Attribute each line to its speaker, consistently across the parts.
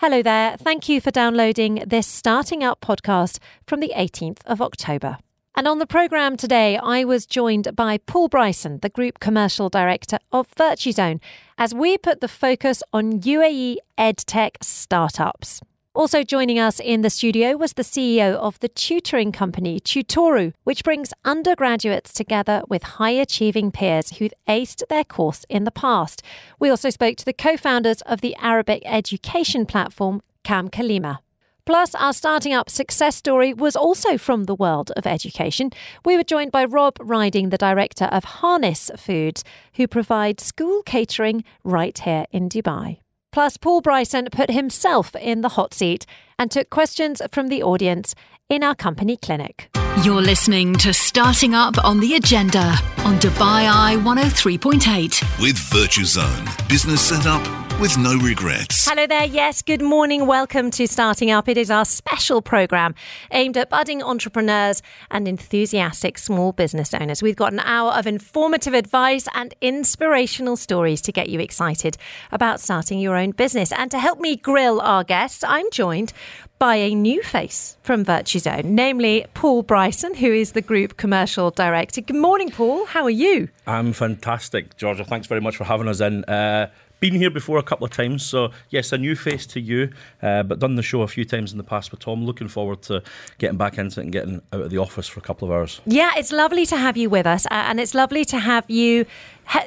Speaker 1: Hello there. Thank you for downloading this Starting Up podcast from the 18th of October. And on the programme today, I was joined by Paul Bryson, the Group Commercial Director of VirtuZone, as we put the focus on UAE EdTech startups. Also joining us in the studio was the CEO of the tutoring company Tutoroo, which brings undergraduates together with high achieving peers who've aced their course in the past. We also spoke to the co founders of the Arabic education platform, Kam Kalima. Plus, our starting up success story was also from the world of education. We were joined by Rob Riding, the director of Harness Foods, who provides school catering right here in Dubai. Plus, Paul Bryson put himself in the hot seat and took questions from the audience in our company clinic.
Speaker 2: You're listening to Starting Up on the Agenda on Dubai Eye 103.8
Speaker 3: with VirtuZone. Business set up with no regrets.
Speaker 1: Hello there. Yes, good morning. Welcome to Starting Up. It is our special program aimed at budding entrepreneurs and enthusiastic small business owners. We've got an hour of informative advice and inspirational stories to get you excited about starting your own business. And to help me grill our guests, I'm joined by a new face from VirtuZone, namely Paul Bryson, who is the Group Commercial Director. Good morning, Paul. How are you?
Speaker 4: I'm fantastic, Georgia. Thanks very much for having us in. Uh, been here before a couple of times, so yes, a new face to you, uh, but done the show a few times in the past with Tom. Looking forward to getting back into it and getting out of the office for a couple of hours.
Speaker 1: Yeah, it's lovely to have you with us, uh, and it's lovely to have you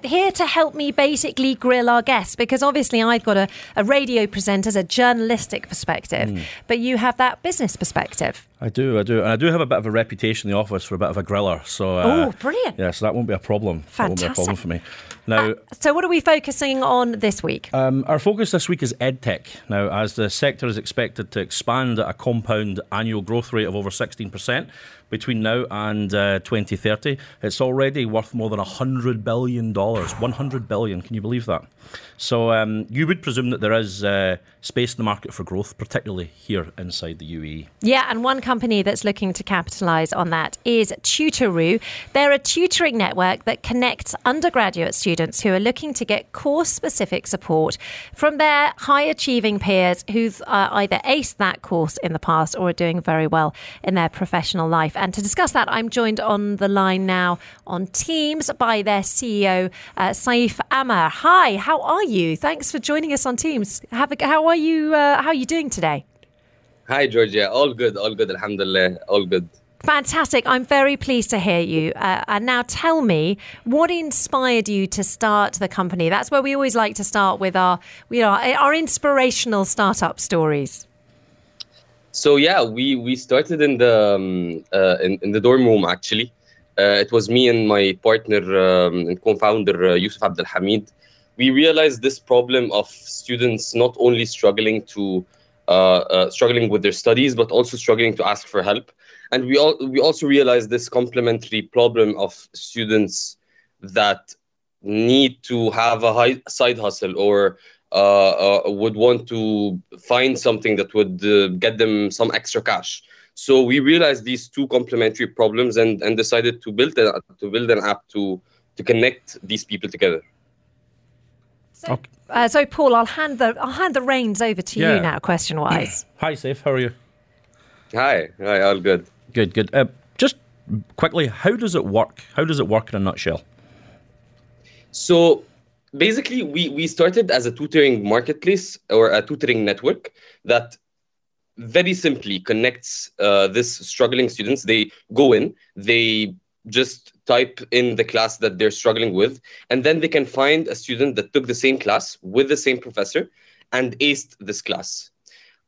Speaker 1: here to help me basically grill our guests because obviously I've got a, a radio presenter's a journalistic perspective, mm. but you have that business perspective.
Speaker 4: I do, I do, and I do have a bit of a reputation in the office for a bit of a griller. So,
Speaker 1: uh, oh, brilliant!
Speaker 4: Yeah, so that won't be a problem.
Speaker 1: Fantastic.
Speaker 4: That won't be a problem for me.
Speaker 1: Now, uh, so what are we focusing on this week?
Speaker 4: Um, our focus this week is edtech. Now, as the sector is expected to expand at a compound annual growth rate of over sixteen percent between now and uh, 2030. It's already worth more than $100 billion. 100 billion. Can you believe that? So um, you would presume that there is uh, space in the market for growth, particularly here inside the UAE.
Speaker 1: Yeah, and one company that's looking to capitalise on that is Tutoroo. They're a tutoring network that connects undergraduate students who are looking to get course-specific support from their high-achieving peers who've uh, either aced that course in the past or are doing very well in their professional life. And to discuss that, I'm joined on the line now on Teams by their CEO, uh, Saif Amar. Hi, how are you? Thanks for joining us on Teams. Have a, how are you? Uh, how are you doing today?
Speaker 5: Hi, Georgia. All good, all good. Alhamdulillah, all good.
Speaker 1: Fantastic. I'm very pleased to hear you. Uh, and now tell me, what inspired you to start the company? That's where we always like to start with our, you know, our inspirational startup stories.
Speaker 5: So yeah, we we started in the um, uh, in, in the dorm room actually. Uh, it was me and my partner um, and co-founder uh, Yusuf Abdel Hamid. We realized this problem of students not only struggling to uh, uh, struggling with their studies, but also struggling to ask for help. And we all we also realized this complementary problem of students that need to have a high side hustle or would want to find something that would uh, get them some extra cash. So we realized these two complementary problems and, and decided to build a, to build an app to to connect these people together.
Speaker 1: So, okay. uh, so Paul, I'll hand the I'll hand the reins over to yeah. you now, question wise.
Speaker 4: Hi, Saif. How are you?
Speaker 5: Hi. Hi. All good.
Speaker 4: Good. Good. Uh, just quickly, how does it work? How does it work in a nutshell?
Speaker 5: So basically we we started as a tutoring marketplace or a tutoring network that very simply connects uh, this struggling students. They go in they just type in the class that they're struggling with and then they can find a student that took the same class with the same professor and aced this class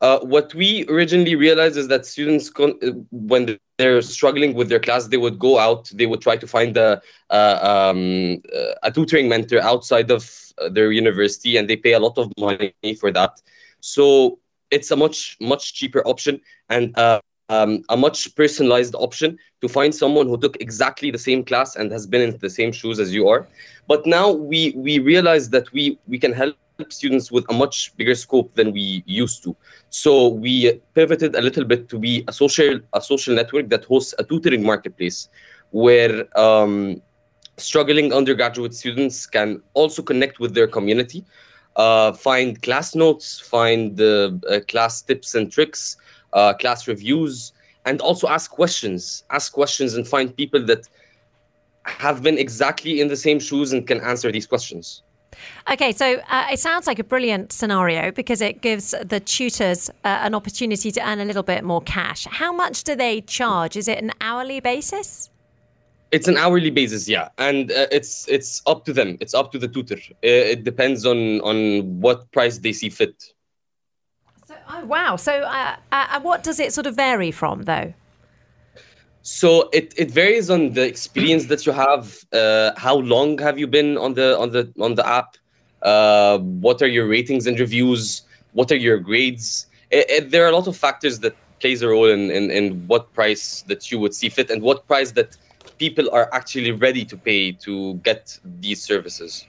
Speaker 5: uh, what we originally realized is that students, con- uh, when they're struggling with their class, they would go out, they would try to find a, uh, um, a tutoring mentor outside of uh, their university, and they pay a lot of money for that. So it's a much, much cheaper option and uh, um, a much personalized option to find someone who took exactly the same class and has been in the same shoes as you are. But now we, we realize that we, we can help students with a much bigger scope than we used to. So we pivoted a little bit to be a social a social network that hosts a tutoring marketplace where um, struggling undergraduate students can also connect with their community. uh, find class notes, find uh, class tips and tricks, uh, class reviews, and also ask questions. Ask questions and find people that have been exactly in the same shoes and can answer these questions.
Speaker 1: Okay, so uh, it sounds like a brilliant scenario because it gives the tutors uh, an opportunity to earn a little bit more cash. How much do they charge? Is it an hourly basis?
Speaker 5: It's an hourly basis, yeah, and uh, it's it's up to them. It's up to the tutor. Uh, it depends on on what price they see fit.
Speaker 1: So, oh wow! So, uh, uh, what does it sort of vary from, though?
Speaker 5: So it, it varies on the experience that you have. Uh, how long have you been on the on the on the app? Uh, what are your ratings and reviews? What are your grades? It, it, there are a lot of factors that plays a role in, in in what price that you would see fit and what price that people are actually ready to pay to get these services.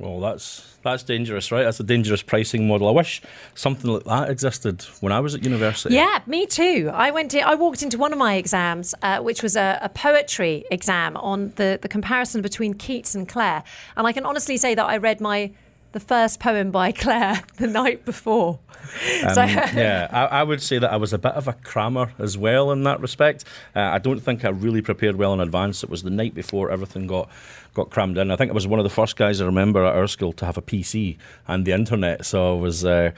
Speaker 4: Well, that's that's dangerous, right? That's a dangerous pricing model. I wish something like that existed when I was at university.
Speaker 1: Yeah, me too. I went to, I walked into one of my exams, uh, which was a, a, poetry exam on the the comparison between Keats and Clare, and I can honestly say that I read my the first poem by Clare the night before.
Speaker 4: Um, so, yeah, I, I, would say that I was a bit of a crammer as well in that respect. Uh, I don't think I really prepared well in advance. It was the night before everything got got crammed in. I think I was one of the first guys I remember at our school to have a PC and the internet, so I was. Uh,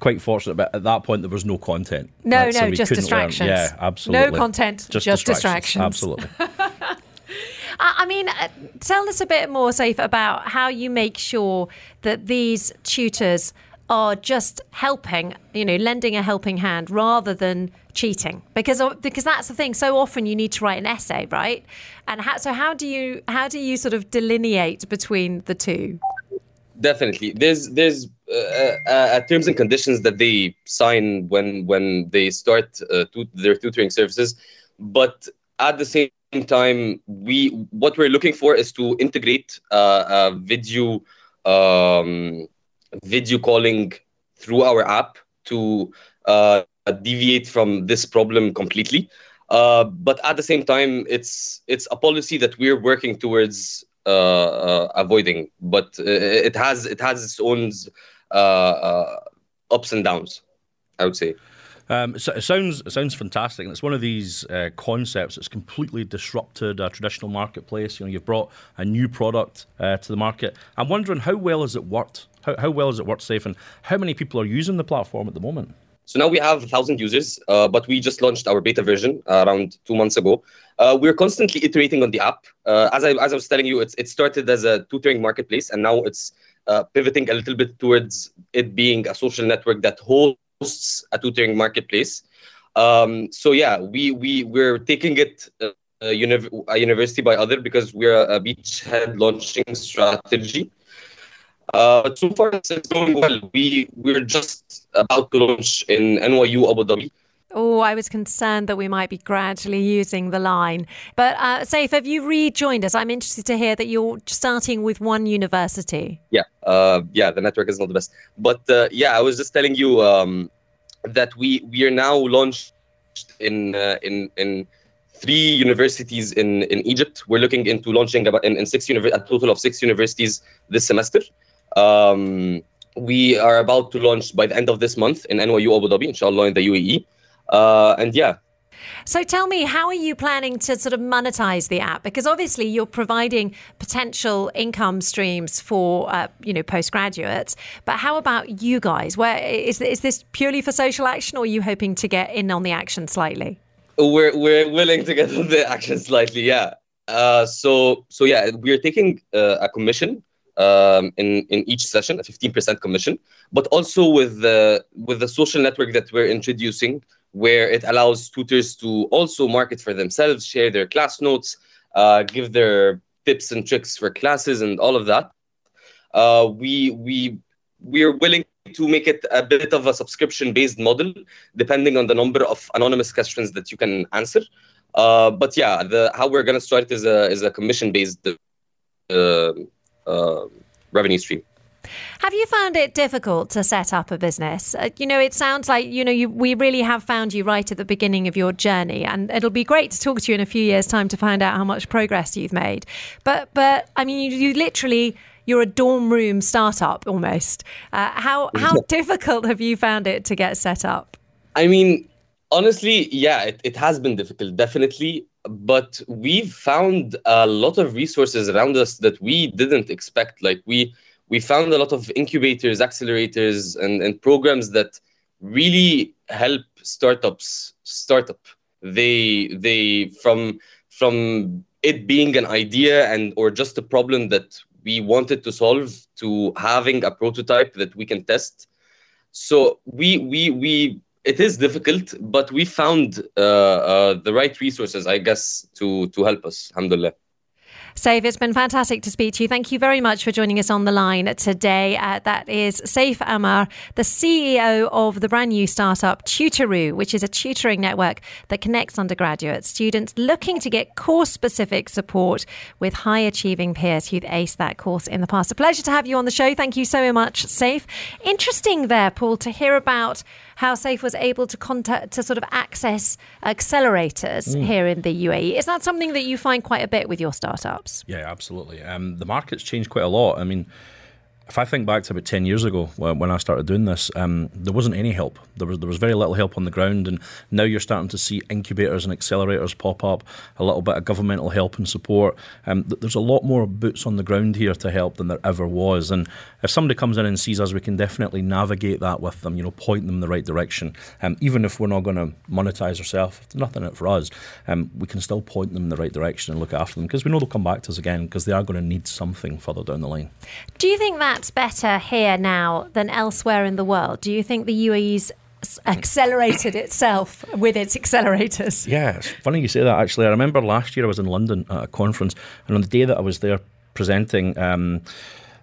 Speaker 4: quite fortunate, but at that point there was no content.
Speaker 1: No, right? no, so just distractions.
Speaker 4: Learn. Yeah, absolutely.
Speaker 1: No content, just, just distractions.
Speaker 4: distractions. Absolutely.
Speaker 1: I mean, uh, tell us a bit more, Saif, about how you make sure that these tutors are just helping, you know, lending a helping hand rather than cheating. Because because that's the thing. So often you need to write an essay, right? And how, so how do you how do you sort of delineate between the two?
Speaker 5: Definitely, there's there's uh, uh, uh terms and conditions that they sign when when they start uh, to, their tutoring services, but at the same time, we what we're looking for is to integrate uh, video um, video calling through our app to uh, deviate from this problem completely. Uh, but at the same time, it's it's a policy that we're working towards uh, uh, avoiding. But uh, it has it has its own ups and downs, I would say.
Speaker 4: Um, so it sounds it sounds fantastic, and it's one of these uh, concepts that's completely disrupted a traditional marketplace. You know, you've brought a new product uh, to the market. I'm wondering how well has it worked? How, how well has it worked, Saif, and how many people are using the platform at the moment?
Speaker 5: So now we have 1,000 users, uh, but we just launched our beta version uh, around two months ago. Uh, we're constantly iterating on the app. Uh, as, I, as I was telling you, it started as a tutoring marketplace, and now it's uh, pivoting a little bit towards it being a social network that holds hosts a tutoring marketplace. Um, so yeah, we we we're taking it uh, a, uni- a university by other because we're a, beachhead launching strategy. Uh, so far it's going well. We we're just about to launch in NYU Abu Dhabi.
Speaker 1: Oh, I was concerned that we might be gradually using the line. But uh, Saif, have you rejoined us? I'm interested to hear that you're starting with one university.
Speaker 5: Yeah, uh, yeah, the network is not the best. But uh, yeah, I was just telling you um, that we we are now launched in uh, in in three universities in in Egypt. We're looking into launching about in, in six univer- a total of six universities this semester. Um, we are about to launch by the end of this month in NYU Abu Dhabi, inshallah, in the UAE. Uh, and yeah.
Speaker 1: So tell me, how are you planning to sort of monetize the app? Because obviously you're providing potential income streams for uh, you know postgraduates, but how about you guys? Where is is this purely for social action, or are you hoping to get in on the action slightly?
Speaker 5: We're we're willing to get on the action slightly, yeah. Uh, so so yeah, we're taking uh, a commission um, in in each session, a 15% commission, but also with the with the social network that we're introducing where it allows tutors to also market for themselves, share their class notes, uh, give their tips and tricks for classes, and all of that. Uh, we we we are willing to make it a bit of a subscription-based model, depending on the number of anonymous questions that you can answer. Uh, but yeah, the how we're gonna start is a is a commission-based uh, uh, revenue stream.
Speaker 1: Have you found it difficult to set up a business? Uh, you know, it sounds like, you know, you, we really have found you right at the beginning of your journey. And it'll be great to talk to you in a few years' time to find out how much progress you've made. But, but I mean, you, you literally you're a dorm room startup almost. Uh, how how difficult have you found it to get set up?
Speaker 5: I mean, honestly, yeah, it, it has been difficult, definitely. But we've found a lot of resources around us that we didn't expect. Like we we found a lot of incubators, accelerators, and, and programs that really help startups startup. They they from from it being an idea and or just a problem that we wanted to solve to having a prototype that we can test. So we we we it is difficult, but we found uh, uh, the right resources, I guess, to to help us. Alhamdulillah.
Speaker 1: Saif, it's been fantastic to speak to you. Thank you very much for joining us on the line today. Uh, that is Saif Amar, the CEO of the brand new startup Tutoroo, which is a tutoring network that connects undergraduate students looking to get course specific support with high achieving peers who've aced that course in the past. A pleasure to have you on the show. Thank you so much, Saif. Interesting there, Paul, to hear about how Saif was able to contact to sort of access accelerators mm. here in the UAE. Is that something that you find quite a bit with your startups?
Speaker 4: Yeah, absolutely. Um, the market's changed quite a lot. I mean, if I think back to about ten years ago when I started doing this, um, there wasn't any help. There was there was very little help on the ground, and now you're starting to see incubators and accelerators pop up. A little bit of governmental help and support. Um, there's a lot more boots on the ground here to help than there ever was. And if somebody comes in and sees us, we can definitely navigate that with them. You know, point them in the right direction. Um, even if we're not going to monetize ourselves, nothing in it for us. Um, we can still point them in the right direction and look after them because we know they'll come back to us again because they are going to need something further down the line.
Speaker 1: Do you think that that's better here now than elsewhere in the world? Do you think the UAE's accelerated itself with its accelerators?
Speaker 4: Yeah, it's funny you say that actually. I remember last year I was in London at a conference, and on the day that I was there presenting, um,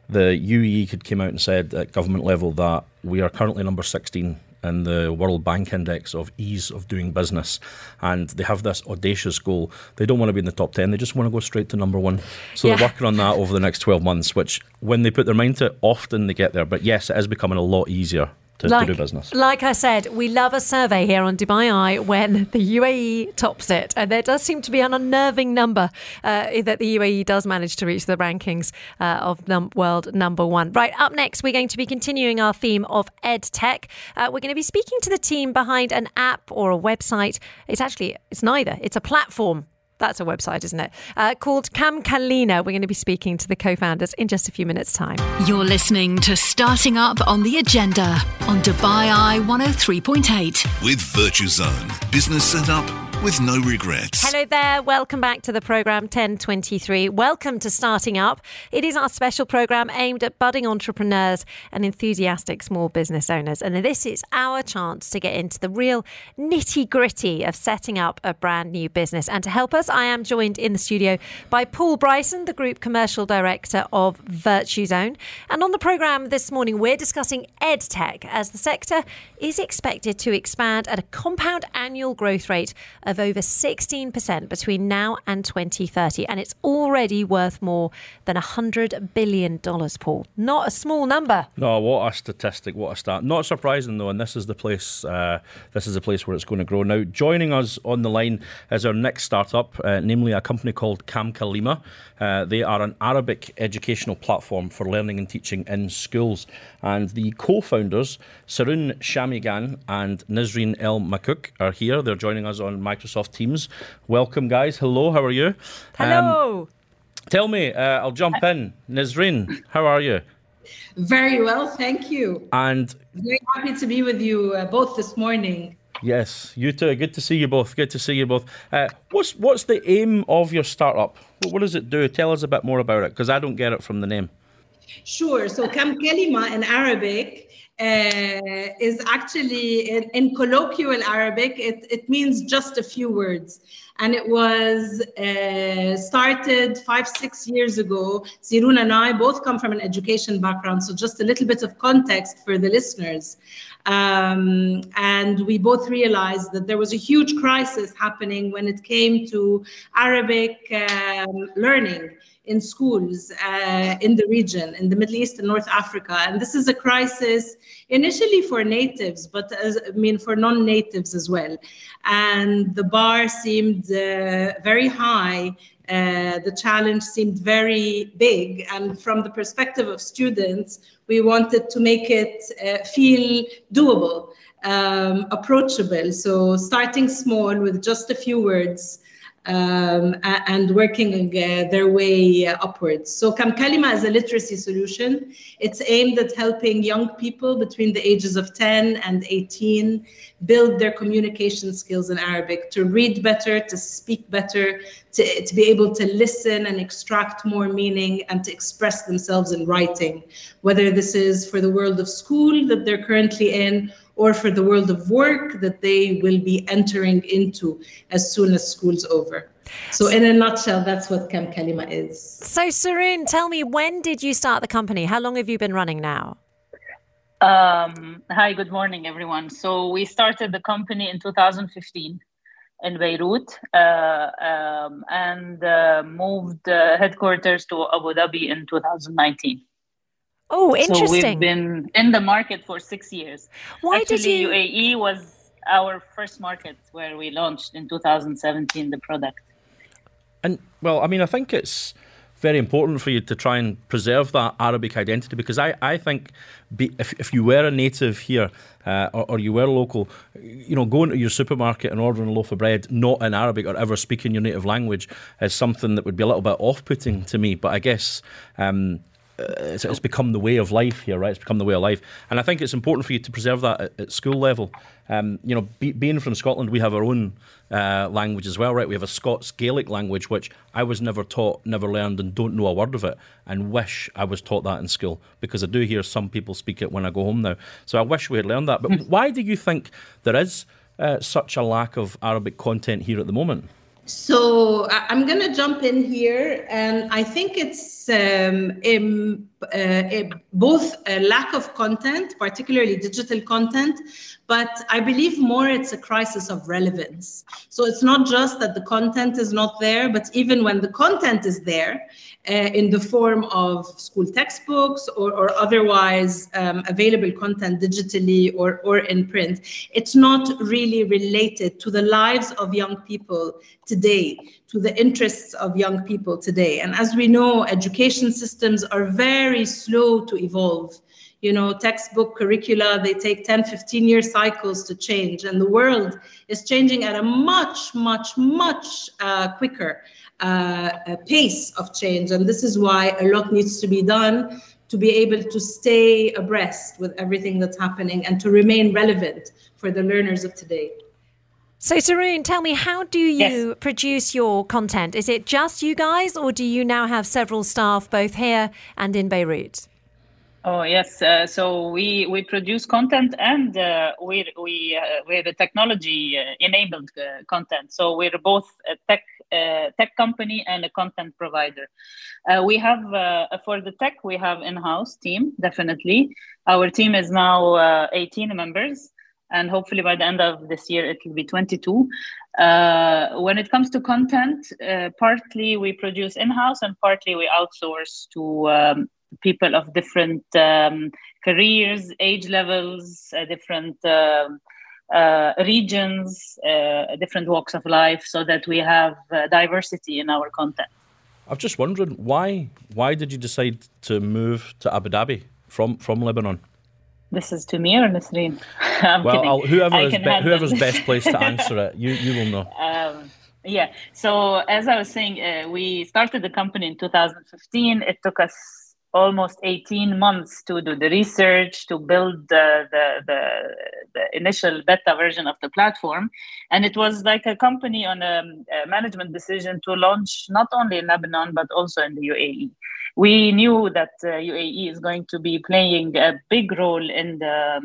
Speaker 4: the UAE came out and said at government level that we are currently number 16 in the World Bank Index of ease of doing business. And they have this audacious goal. They don't want to be in the top 10, they just want to go straight to number one. So yeah. they're working on that over the next 12 months, which when they put their mind to it, often they get there. But yes, it is becoming a lot easier to, like, to, do business.
Speaker 1: Like I said, we love a survey here on Dubai Eye when the UAE tops it. And there does seem to be an unnerving number uh, that the UAE does manage to reach the rankings uh, of num- world number one. Right, up next, we're going to be continuing our theme of ed tech. Uh, we're going to be speaking to the team behind an app or a website. It's actually, it's neither. It's a platform that's a website, isn't it? Uh, called Kamkalima. We're going to be speaking to the co founders in just a few minutes' time.
Speaker 2: You're listening to Starting Up on the Agenda on Dubai Eye 103.8.
Speaker 3: With Virtuzone. Business set up with no regrets.
Speaker 1: Hello there. Welcome back to the program 1023. Welcome to Starting Up. It is our special program aimed at budding entrepreneurs and enthusiastic small business owners. And this is our chance to get into the real nitty gritty of setting up a brand new business. And to help us, I am joined in the studio by Paul Bryson, the Group Commercial Director of Virtuzone. And on the program this morning, we're discussing EdTech as the sector is expected to expand at a compound annual growth rate of over 16% between now and 2030. And it's already worth more than $100 billion, Paul. Not a small number.
Speaker 4: No, what a statistic, what a start. Not surprising, though, and this is the place, uh, this is the place where it's going to grow. Now, joining us on the line is our next startup, uh, namely a company called Kamkalima. Uh, they are an Arabic educational platform for learning and teaching in schools. And the co founders, Sarun Shamigan and Nizreen El Makuk, are here. They're joining us on Microsoft Teams. Welcome, guys. Hello, how are you?
Speaker 1: Hello. Um,
Speaker 4: tell me, uh, I'll jump in. Nizreen, how are you?
Speaker 6: Very well, thank you.
Speaker 4: And
Speaker 6: very happy to be with you uh, both this morning.
Speaker 4: Yes, you too. Good to see you both. Good to see you both. Uh, what's what's the aim of your startup? What, what does it do? Tell us a bit more about it because I don't get it from the name.
Speaker 6: Sure. So Kam Kalima in Arabic uh, is actually in, in, colloquial Arabic. It, it means just a few words, and it was uh, started five six years ago. Sirun and I both come from an education background, so just a little bit of context for the listeners. Um, and we both realized that there was a huge crisis happening when it came to Arabic um, learning in schools uh, in the region, in the Middle East and North Africa. And this is a crisis initially for natives, but as, I mean for non-natives as well. And the bar seemed uh, very high uh, the challenge seemed very big. And from the perspective of students, we wanted to make it uh, feel doable, um, approachable. So starting small with just a few words um, and working uh, their way upwards. So Kamkalima is a literacy solution. It's aimed at helping young people between the ages of 10 and 18 build their communication skills in Arabic, to read better, to speak better, to, to be able to listen and extract more meaning and to express themselves in writing, whether this is for the world of school that they're currently in or for the world of work that they will be entering into as soon as school's over. So, in a nutshell, that's what Kam Kalima is.
Speaker 1: So, Sarun, tell me, when did you start the company? How long have you been running now?
Speaker 7: Um, hi, good morning, everyone. So, we started the company in 2015 in Beirut uh, um, and uh, moved uh, headquarters to Abu Dhabi in 2019.
Speaker 1: Oh, interesting.
Speaker 7: So we've been in the market for six years.
Speaker 1: Why
Speaker 7: Actually,
Speaker 1: did you?
Speaker 7: UAE was our first market where we launched in 2017 the product.
Speaker 4: And well, I mean, I think it's very important for you to try and preserve that Arabic identity because I, I think be, if, if you were a native here uh, or, or, you were local, you know, going to your supermarket and ordering a loaf of bread not in Arabic or ever speaking your native language is something that would be a little bit off putting to me. But I guess. Um, it's, it's, become the way of life here, right? It's become the way of life, and I think it's important for you to preserve that at, at school level. Um, you know, be, being from Scotland, we have our own uh, language as well, right? We have a Scots Gaelic language, which I was never taught, never learned, and don't know a word of it, and wish I was taught that in school because I do hear some people speak it when I go home now. So I wish we had learned that. But why do you think there is uh, such a lack of Arabic content here at the moment?
Speaker 6: So I'm going to jump in here, and I think it's um, uh, both a lack of content, particularly digital content, but I believe more it's a crisis of relevance. So it's not just that the content is not there, but even when the content is there, uh, in the form of school textbooks or, or otherwise um, available content digitally or, or in print, it's not really related to the lives of young people today, to the interests of young people today. And as we know, education systems are very slow to evolve you know textbook curricula they take 10 15 year cycles to change and the world is changing at a much much much uh, quicker uh, pace of change. And this is why a lot needs to be done to be able to stay abreast with everything that's happening and to remain relevant for the learners of today.
Speaker 1: So, Saroon, tell me, how do you yes. produce your content? Is it just you guys, or do you now have several staff both here and in Beirut?
Speaker 7: Oh yes, uh, so we we produce content and uh, we we uh, we're the technology uh, enabled uh, content. So we're both a tech uh, tech company and a content provider. we have for the tech we have in-house team definitely. Our team is now 18 members, and hopefully by the end of this year it will be 22. when it comes to content, partly we produce in-house and partly we outsource to. Um, people of different um, careers, age levels, uh, different um, uh, regions, uh, different walks of life, so that we have uh, diversity in our content.
Speaker 4: I'm just wondering why why did you decide to move to Abu Dhabi from from Lebanon?
Speaker 7: This is to me or Nasreen?
Speaker 4: well, whoever is be- whoever's best placed to answer it, you you will know.
Speaker 7: Um, yeah. So as I was saying, uh, we started the company in 2015. It took us almost 18 months to do the research to build the, the, the, the, initial beta version of the platform. And it was like a company on a, a, management decision to launch not only in lebanon but also in the uae we knew that uh, uae is going to be playing a big role in the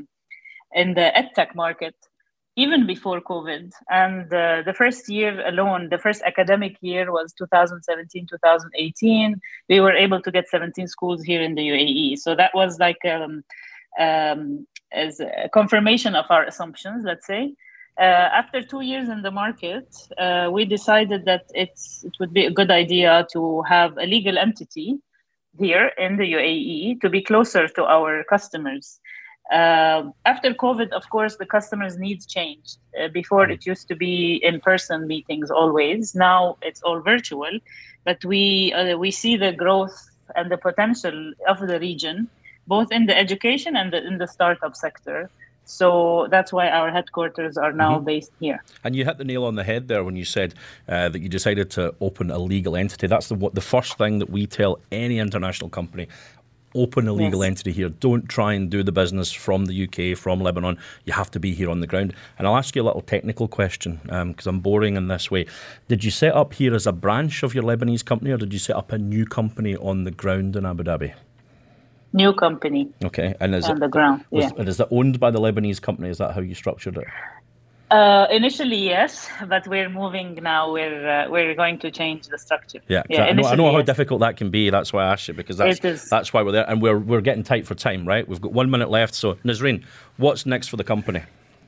Speaker 7: in the edtech market even before COVID. And uh, the first year alone, the first academic year was 2017, 2018. We were able to get 17 schools here in the UAE. So that was like um, um, as a confirmation of our assumptions, let's say. Uh, after two years in the market, uh, we decided that it's it would be a good idea to have a legal entity here in the UAE to be closer to our customers Uh, after COVID, of course, the customers' needs changed. Uh, before, it used to be in-person meetings always. Now it's all virtual, but we uh, we see the growth and the potential of the region, both in the education and the, in the startup sector. So that's why our headquarters are now mm-hmm. based here.
Speaker 4: And you hit the nail on the head there when you said uh, that you decided to open a legal entity. That's the what, the first thing that we tell any international company open a legal yes. entity here. Don't try and do the business from the UK, from Lebanon. You have to be here on the ground. And I'll ask you a little technical question because um, I'm boring in this way. Did you set up here as a branch of your Lebanese company or did you set up a new company on the ground in Abu Dhabi?
Speaker 7: New company.
Speaker 4: Okay. And is
Speaker 7: on
Speaker 4: it,
Speaker 7: the ground. Was,
Speaker 4: yeah. And is it owned by the Lebanese company? Is that how you structured it?
Speaker 7: Uh, initially, yes, but we're moving now. We're uh, we're going to change the structure.
Speaker 4: Yeah, yeah I, know, I know how difficult that can be. That's why I asked you because that's that's why we're there, and we're we're getting tight for time, right? We've got one minute left. So, Nazreen, what's next for the company?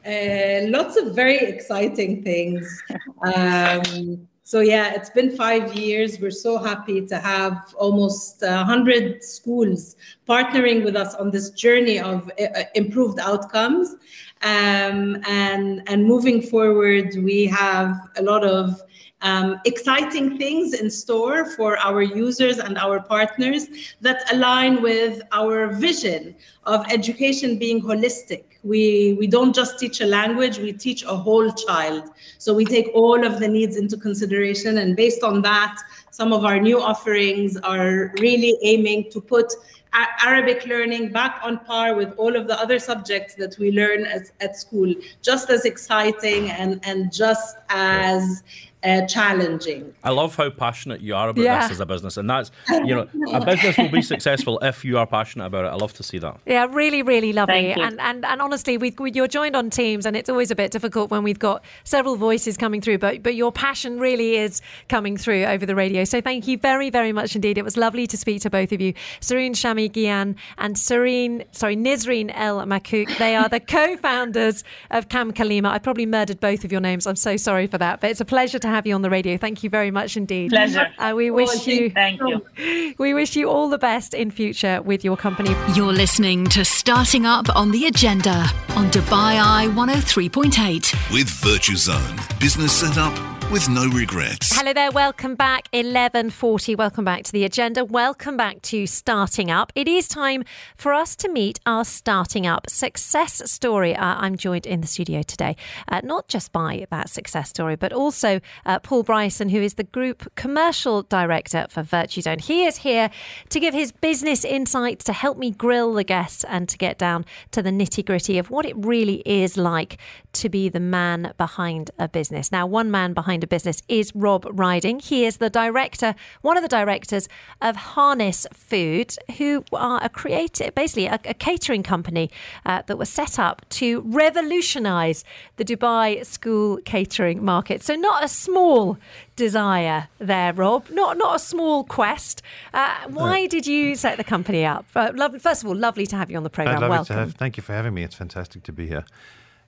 Speaker 6: Uh, lots of very exciting things. Um, so yeah, it's been five years. We're so happy to have almost 100 schools partnering with us on this journey of uh, improved outcomes. Um, and, and moving forward, we have a lot of um, exciting things in store for our users and our partners that align with our vision of education being holistic. We, we don't just teach a language, we teach a whole child. So we take all of the needs into consideration. And based on that, some of our new offerings are really aiming to put Arabic learning back on par with all of the other subjects that we learn as, at school, just as exciting and, and just as uh, challenging.
Speaker 4: I love how passionate you are about yeah. this as a business, and that's you know a business will be successful if you are passionate about it. I love to see that.
Speaker 1: Yeah, really, really lovely. And and and honestly, we, we, you're joined on Teams, and it's always a bit difficult when we've got several voices coming through. But but your passion really is coming through over the radio. So thank you very very much indeed. It was lovely to speak to both of you, Serene Shami Gian and Serene sorry Nizreen El Makouk. They are the co-founders of Kam Kalima. I probably murdered both of your names. I'm so sorry for that, but it's a pleasure to have you on the radio. Thank you very much indeed.
Speaker 7: Pleasure.
Speaker 1: Uh, we wish oh, you
Speaker 7: thank you.
Speaker 1: We wish you all the best in future with your company.
Speaker 2: You're listening to Starting Up on the Agenda on Dubai Eye 103.8
Speaker 3: with Virtuzone. Business set up with no regrets.
Speaker 1: Hello there, welcome back. 11:40. Welcome back to the agenda. Welcome back to Starting Up. It is time for us to meet our Starting Up success story. Uh, I'm joined in the studio today, uh, not just by that success story, but also uh, Paul Bryson, who is the Group Commercial Director for Virtuzone. He is here to give his business insights to help me grill the guests and to get down to the nitty gritty of what it really is like to be the man behind a business. Now, one man behind behind business is Rob Riding. He is the director, one of the directors of Harness Foods, who are a creative, basically a, a catering company uh, that was set up to revolutionise the Dubai school catering market. So not a small desire there, Rob. Not not a small quest. Uh, why did you set the company up? Uh, first of all, lovely to have you on the program. Welcome.
Speaker 8: Have, thank you for having me. It's fantastic to be here.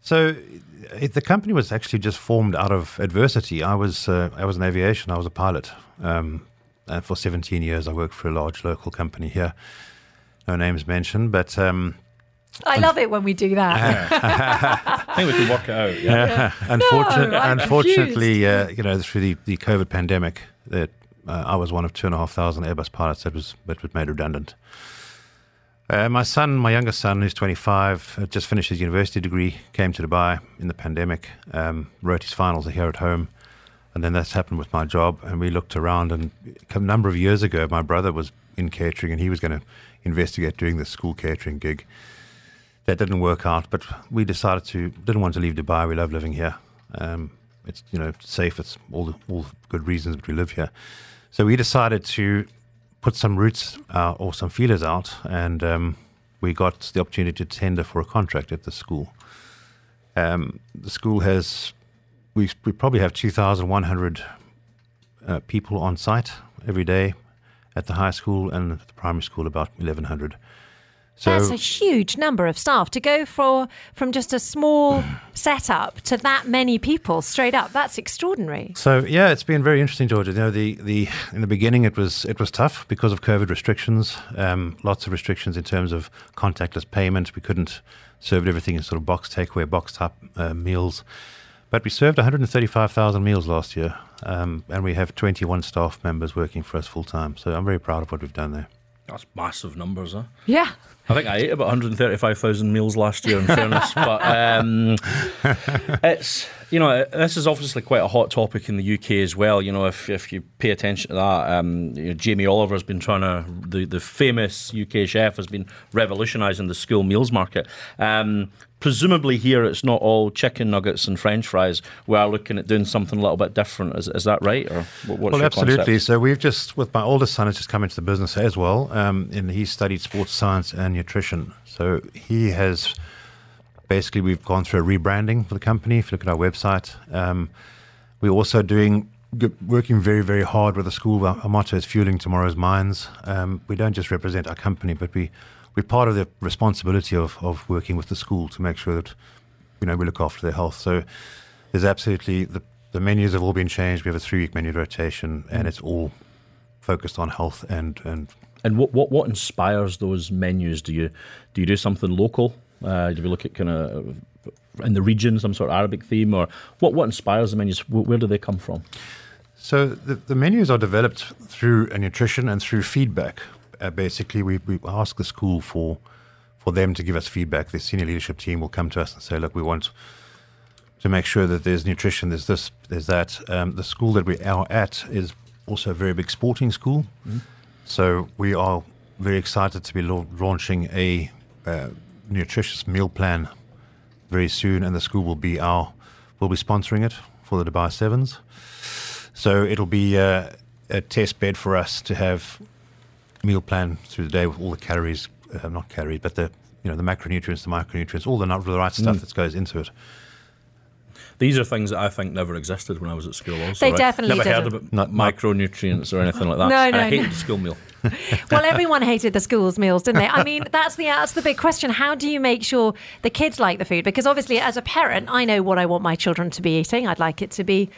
Speaker 8: So it, the company was actually just formed out of adversity. I was uh, I was in aviation. I was a pilot, um, and for 17 years I worked for a large local company here. No names mentioned, but. Um,
Speaker 1: I love it when we do that.
Speaker 4: I think we can work it out. Yeah.
Speaker 8: Unfortunately, no, unfortunately, uh, you know, through the, the COVID pandemic, that uh, I was one of two and a half thousand Airbus pilots that was that was made redundant. Uh, my son, my youngest son, who's 25, just finished his university degree, came to Dubai in the pandemic, um, wrote his finals here at home. And then that's happened with my job. And we looked around, and a number of years ago, my brother was in catering and he was going to investigate doing the school catering gig. That didn't work out, but we decided to, didn't want to leave Dubai. We love living here. Um, it's, you know, safe. It's all all good reasons that we live here. So we decided to put some roots uh, or some feelers out, and um, we got the opportunity to tender for a contract at the school. Um, the school has, we, we probably have 2,100 uh, people on site every day at the high school and the primary school about 1,100.
Speaker 1: So, That's a huge number of staff to go for from just a small setup to that many people straight up. That's extraordinary.
Speaker 8: So yeah, it's been very interesting, Georgia. You know, the, the in the beginning it was it was tough because of COVID restrictions. Um, lots of restrictions in terms of contactless payment. We couldn't serve everything in sort of box takeaway, box type uh, meals. But we served 135,000 meals last year, um, and we have 21 staff members working for us full time. So I'm very proud of what we've done there.
Speaker 4: That's massive numbers, huh?
Speaker 1: Yeah.
Speaker 4: I think I ate about 135,000 meals last year, in fairness. but um, it's, you know, this is obviously quite a hot topic in the UK as well. You know, if, if you pay attention to that, um, you know, Jamie Oliver has been trying to, the, the famous UK chef has been revolutionising the school meals market. Um, presumably here it's not all chicken nuggets and French fries. We are looking at doing something a little bit different. Is, is that right? Or
Speaker 8: well, absolutely. Concept? So we've just, with my oldest son, has just come into the business as well, um, and he studied sports science and nutrition. So he has basically we've gone through a rebranding for the company. If you look at our website, um, we're also doing working very very hard with the school. Our, motto is fueling tomorrow's minds. Um, we don't just represent our company, but we we're part of the responsibility of, of working with the school to make sure that you know we look after their health. So there's absolutely the the menus have all been changed. We have a three week menu rotation, and it's all focused on health and and.
Speaker 4: And what, what, what inspires those menus? Do you do you do something local? Uh, do you look at kind of in the region, some sort of Arabic theme, or what what inspires the menus? Where do they come from?
Speaker 8: So the, the menus are developed through a nutrition and through feedback uh, basically we, we ask the school for for them to give us feedback. The senior leadership team will come to us and say, look, we want to make sure that there's nutrition, there's this, there's that. Um, the school that we are at is also a very big sporting school. Mm-hmm. So we are very excited to be lo- launching a uh, nutritious meal plan very soon, and the school will be our will be sponsoring it for the Dubai Sevens. So it'll be uh, a test bed for us to have meal plan through the day with all the calories, uh, not calories, but the you know the macronutrients, the micronutrients, all the, the right stuff mm. that goes into it.
Speaker 4: These are things that I think never existed when I was at school. Also,
Speaker 1: they
Speaker 4: right?
Speaker 1: definitely
Speaker 4: never
Speaker 1: didn't.
Speaker 4: heard about not, micronutrients or anything like that.
Speaker 1: no, no,
Speaker 4: I hated
Speaker 1: no.
Speaker 4: the school meal.
Speaker 1: well, everyone hated the school's meals, didn't they? I mean, that's the that's the big question. How do you make sure the kids like the food? Because obviously, as a parent, I know what I want my children to be eating. I'd like it to be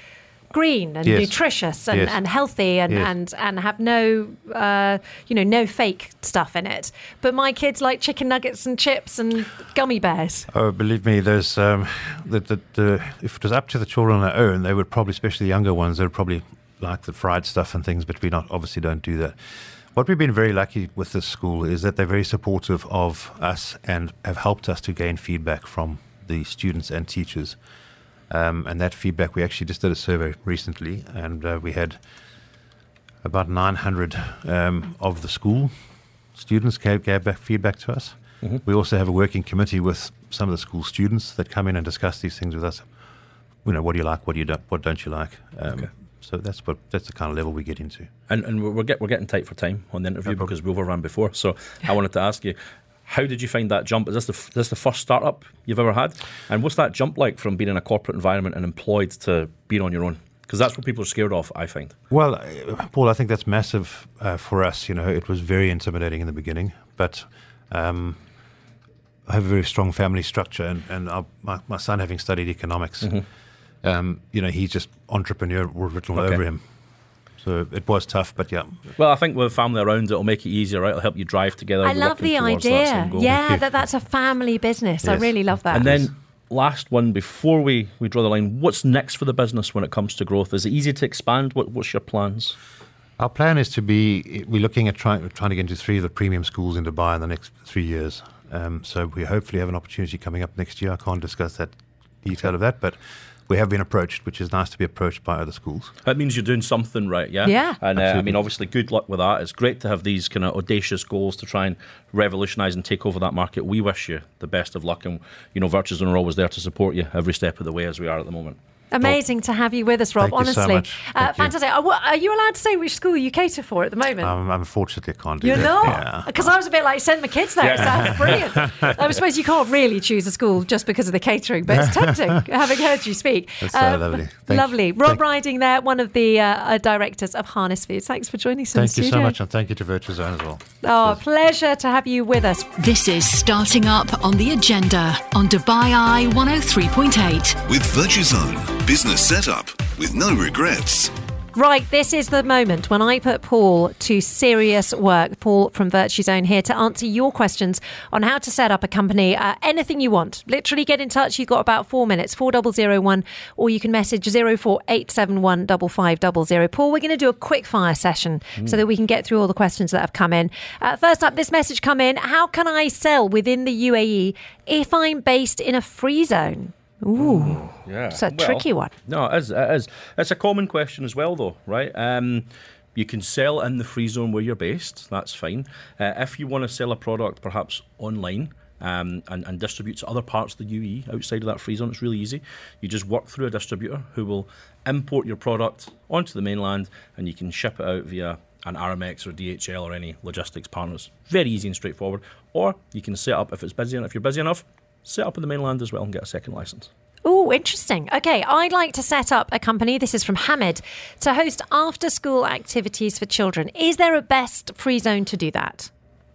Speaker 1: green and yes. nutritious and, yes. and healthy and, yes. and, and have no uh, you know no fake stuff in it. But my kids like chicken nuggets and chips and gummy bears.
Speaker 8: Oh, believe me, there's um, the, the, the, if it was up to the children on their own, they would probably, especially the younger ones, they would probably like the fried stuff and things. But we not obviously don't do that. What we've been very lucky with this school is that they're very supportive of us and have helped us to gain feedback from the students and teachers. Um, and that feedback, we actually just did a survey recently, and uh, we had about 900 um, of the school students gave, gave back feedback to us. Mm-hmm. We also have a working committee with some of the school students that come in and discuss these things with us. You know, what do you like? What do you don't? What don't you like? Um, okay. So that's what that's the kind of level we get into.
Speaker 4: And and we're get, we're getting tight for time on the interview no because we overran before. So I wanted to ask you, how did you find that jump? Is this the is this the first startup you've ever had? And what's that jump like from being in a corporate environment and employed to being on your own? Because that's what people are scared of, I find.
Speaker 8: Well, uh, Paul, I think that's massive uh, for us. You know, it was very intimidating in the beginning, but um, I have a very strong family structure, and, and our, my, my, son, having studied economics, mm-hmm. um, you know, he's just entrepreneur written okay. over him. So it was tough, but yeah.
Speaker 4: Well, I think with family around, it'll make it easier, right? It'll help you drive together.
Speaker 1: I love the idea. That yeah, that that's a family business. Yes. I really love that.
Speaker 4: And then last one before we, we draw the line, what's next for the business when it comes to growth? Is it easy to expand? What, what's your plans?
Speaker 8: Our plan is to be, we're looking at trying, trying to get into three of the premium schools in Dubai in the next three years. Um, so we hopefully have an opportunity coming up next year. I can't discuss that detail of that, but we have been approached, which is nice to be approached by other schools.
Speaker 4: That means you're doing something right, yeah?
Speaker 1: Yeah.
Speaker 4: And uh, I mean, obviously, good luck with that. It's great to have these kind of audacious goals to try and revolutionise and take over that market. We wish you the best of luck, and you know, Virtues are always there to support you every step of the way as we are at the moment.
Speaker 1: Amazing to have you with us, Rob.
Speaker 8: Thank you so
Speaker 1: honestly,
Speaker 8: much.
Speaker 1: Uh,
Speaker 8: Thank you.
Speaker 1: fantastic. Are, are you allowed to say which school you cater for at the moment?
Speaker 8: Um, unfortunately, I can't do
Speaker 1: You're
Speaker 8: that.
Speaker 1: not,
Speaker 8: Yeah.
Speaker 1: because I was a bit like send my kids there. It sounds brilliant. I suppose you can't really choose a school just because of the catering, but it's tempting. having heard you speak,
Speaker 8: That's so lovely. Thank-
Speaker 1: lovely. Rob
Speaker 8: thank-
Speaker 1: Riding there, one of the uh, uh, directors of Harness Foods. Thanks for joining us. in the
Speaker 8: Thank you so much, and thank you to Virtuzone as well.
Speaker 1: Oh, pleasure to have you with us.
Speaker 2: This is Starting Up on the Agenda on Dubai Eye 103.8.
Speaker 3: With Virtuzone, business setup with no regrets.
Speaker 1: Right, this is the moment when I put Paul to serious work. Paul from Virtuzone here to answer your questions on how to set up a company. Uh, anything you want. Literally get in touch. You've got about four minutes, 4001, or you can message 04871 Paul, we're going to do a quick fire session so that we can get through all the questions that have come in. Uh, first up, this message come in. How can I sell within the UAE if I'm based in a free zone? Ooh,
Speaker 4: Yeah,
Speaker 1: it's a
Speaker 4: well,
Speaker 1: tricky one.
Speaker 4: No, it is. It is. It's a common question as well, though, right? Um, you can sell in the free zone where you're based. That's fine. Uh, if you want to sell a product, perhaps online. Um, and, and distribute to other parts of the UE outside of that free zone. It's really easy. You just work through a distributor who will import your product onto the mainland and you can ship it out via an Aramex or DHL or any logistics partners. Very easy and straightforward. Or you can set up, if it's busy enough, if you're busy enough, set up in the mainland as well and get a second license.
Speaker 1: Oh, interesting. Okay, I'd like to set up a company. This is from Hamid to host after school activities for children. Is there a best free zone to do that?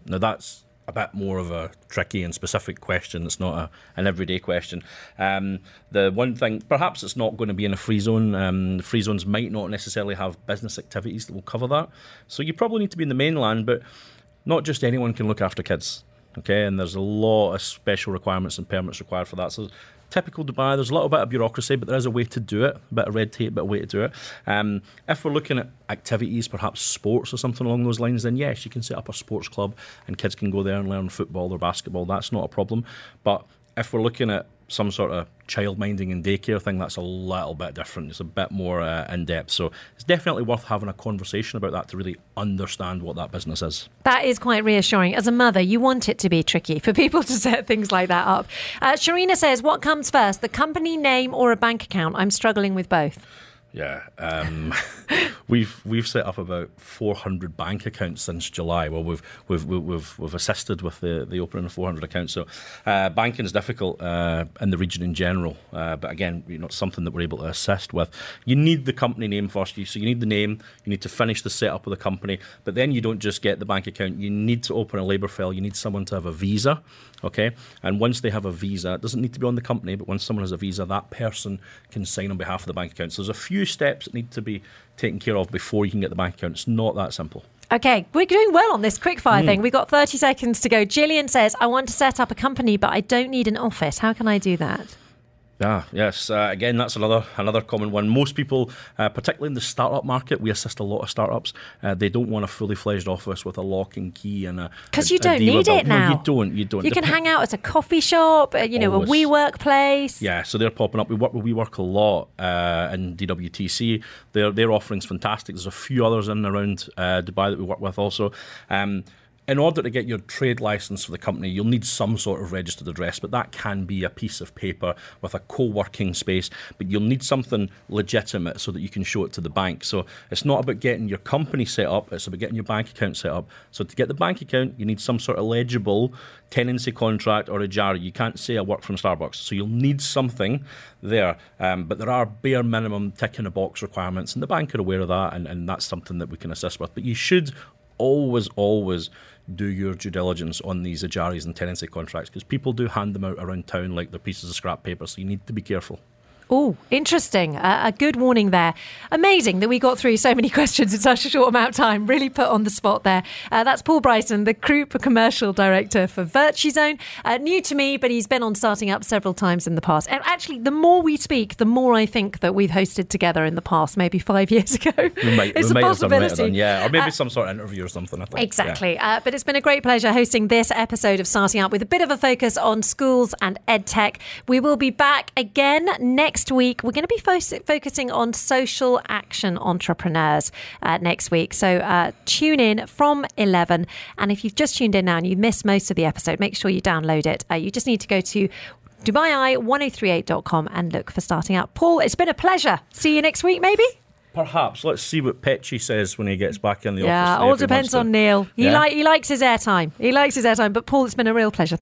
Speaker 4: Now that's a bit more of a tricky and specific question. It's not a, an everyday question. Um, the one thing, perhaps it's not going to be in a free zone. Um, the free zones might not necessarily have business activities that will cover that. So you probably need to be in the mainland, but not just anyone can look after kids. Okay, and there's a lot of special requirements and permits required for that. So typical Dubai, there's a little bit of bureaucracy, but there is a way to do it, a bit of red tape, but a way to do it. Um, if we're looking at activities, perhaps sports or something along those lines, then yes, you can set up a sports club and kids can go there and learn football or basketball. That's not a problem. But if we're looking at some sort of child minding and daycare thing, that's a little bit different. It's a bit more uh, in depth. So it's definitely worth having a conversation about that to really understand what that business is.
Speaker 1: That is quite reassuring. As a mother, you want it to be tricky for people to set things like that up. Uh, Sharina says, What comes first, the company name or a bank account? I'm struggling with both.
Speaker 4: Yeah, um, we've we've set up about 400 bank accounts since July. Well, we've we've we've we've, assisted with the, the opening of 400 accounts. So, uh, banking is difficult uh, in the region in general. Uh, but again, you know, it's something that we're able to assist with. You need the company name first. You so you need the name. You need to finish the setup of the company. But then you don't just get the bank account. You need to open a labour file. You need someone to have a visa. Okay, and once they have a visa, it doesn't need to be on the company. But once someone has a visa, that person can sign on behalf of the bank account. So there's a few steps that need to be taken care of before you can get the bank account. It's not that simple.
Speaker 1: Okay, we're doing well on this quickfire hmm. thing. We've got 30 seconds to go. Gillian says, I want to set up a company, but I don't need an office. How can I do that?
Speaker 4: Yeah, yes. Uh, again, that's another another common one. Most people, uh, particularly in the startup market, we assist a lot of startups. Uh, they don't want a fully fledged office with a lock and key and a
Speaker 1: Because you don't need
Speaker 4: belt.
Speaker 1: it
Speaker 4: No,
Speaker 1: now.
Speaker 4: you don't. You don't.
Speaker 1: You can
Speaker 4: Dep-
Speaker 1: hang out at a coffee shop, uh, you know,
Speaker 4: Always.
Speaker 1: a WeWork place.
Speaker 4: Yeah, so they're popping up. We work with WeWork a lot uh, in DWTC. Their their offering's fantastic. There's a few others in and around uh, Dubai that we work with also. Um, in order to get your trade license for the company, you'll need some sort of registered address, but that can be a piece of paper with a co-working space. But you'll need something legitimate so that you can show it to the bank. So it's not about getting your company set up; it's about getting your bank account set up. So to get the bank account, you need some sort of legible tenancy contract or Ejari. You can't say I work from Starbucks, so you'll need something there. Um, but there are bare minimum tick in a box requirements, and the bank are aware of that, and, and that's something that we can assist with. But you should always, always do your due diligence on these Ejaris and tenancy contracts because people do hand them out around town like they're pieces of scrap paper, so you need to be careful.
Speaker 1: Oh, interesting. Uh, a good warning there. Amazing that we got through so many questions in such a short amount of time. Really put on the spot there. Uh, that's Paul Bryson, the Group Commercial Director for Virtuzone. Uh, new to me, but he's been on Starting Up several times in the past. And actually, the more we speak, the more I think that we've hosted together in the past, maybe five years ago.
Speaker 4: We might,
Speaker 1: it's
Speaker 4: we
Speaker 1: a
Speaker 4: might have done, we have
Speaker 1: possibility.
Speaker 4: done, yeah, or maybe
Speaker 1: Uh,
Speaker 4: some sort of interview or something. I think. Yeah.
Speaker 1: Exactly. Uh, but it's been a great pleasure hosting this episode of Starting Up with a bit of a focus on schools and ed tech. We will be back again next week. We're going to be fo- focusing on social action entrepreneurs uh, next week. So uh, tune in from 11. And if you've just tuned in now and you missed most of the episode, make sure you download it. Uh, you just need to go to DubaiEye1038.com and look for starting out. Paul, it's been a pleasure. See you next week, maybe?
Speaker 4: Perhaps. Let's see what Petchy says when he gets back in the
Speaker 1: Yeah,
Speaker 4: office.
Speaker 1: Yeah, all depends on Neil. He,
Speaker 4: Yeah.
Speaker 1: like, he likes his airtime. He likes his airtime. But Paul, it's been a real pleasure.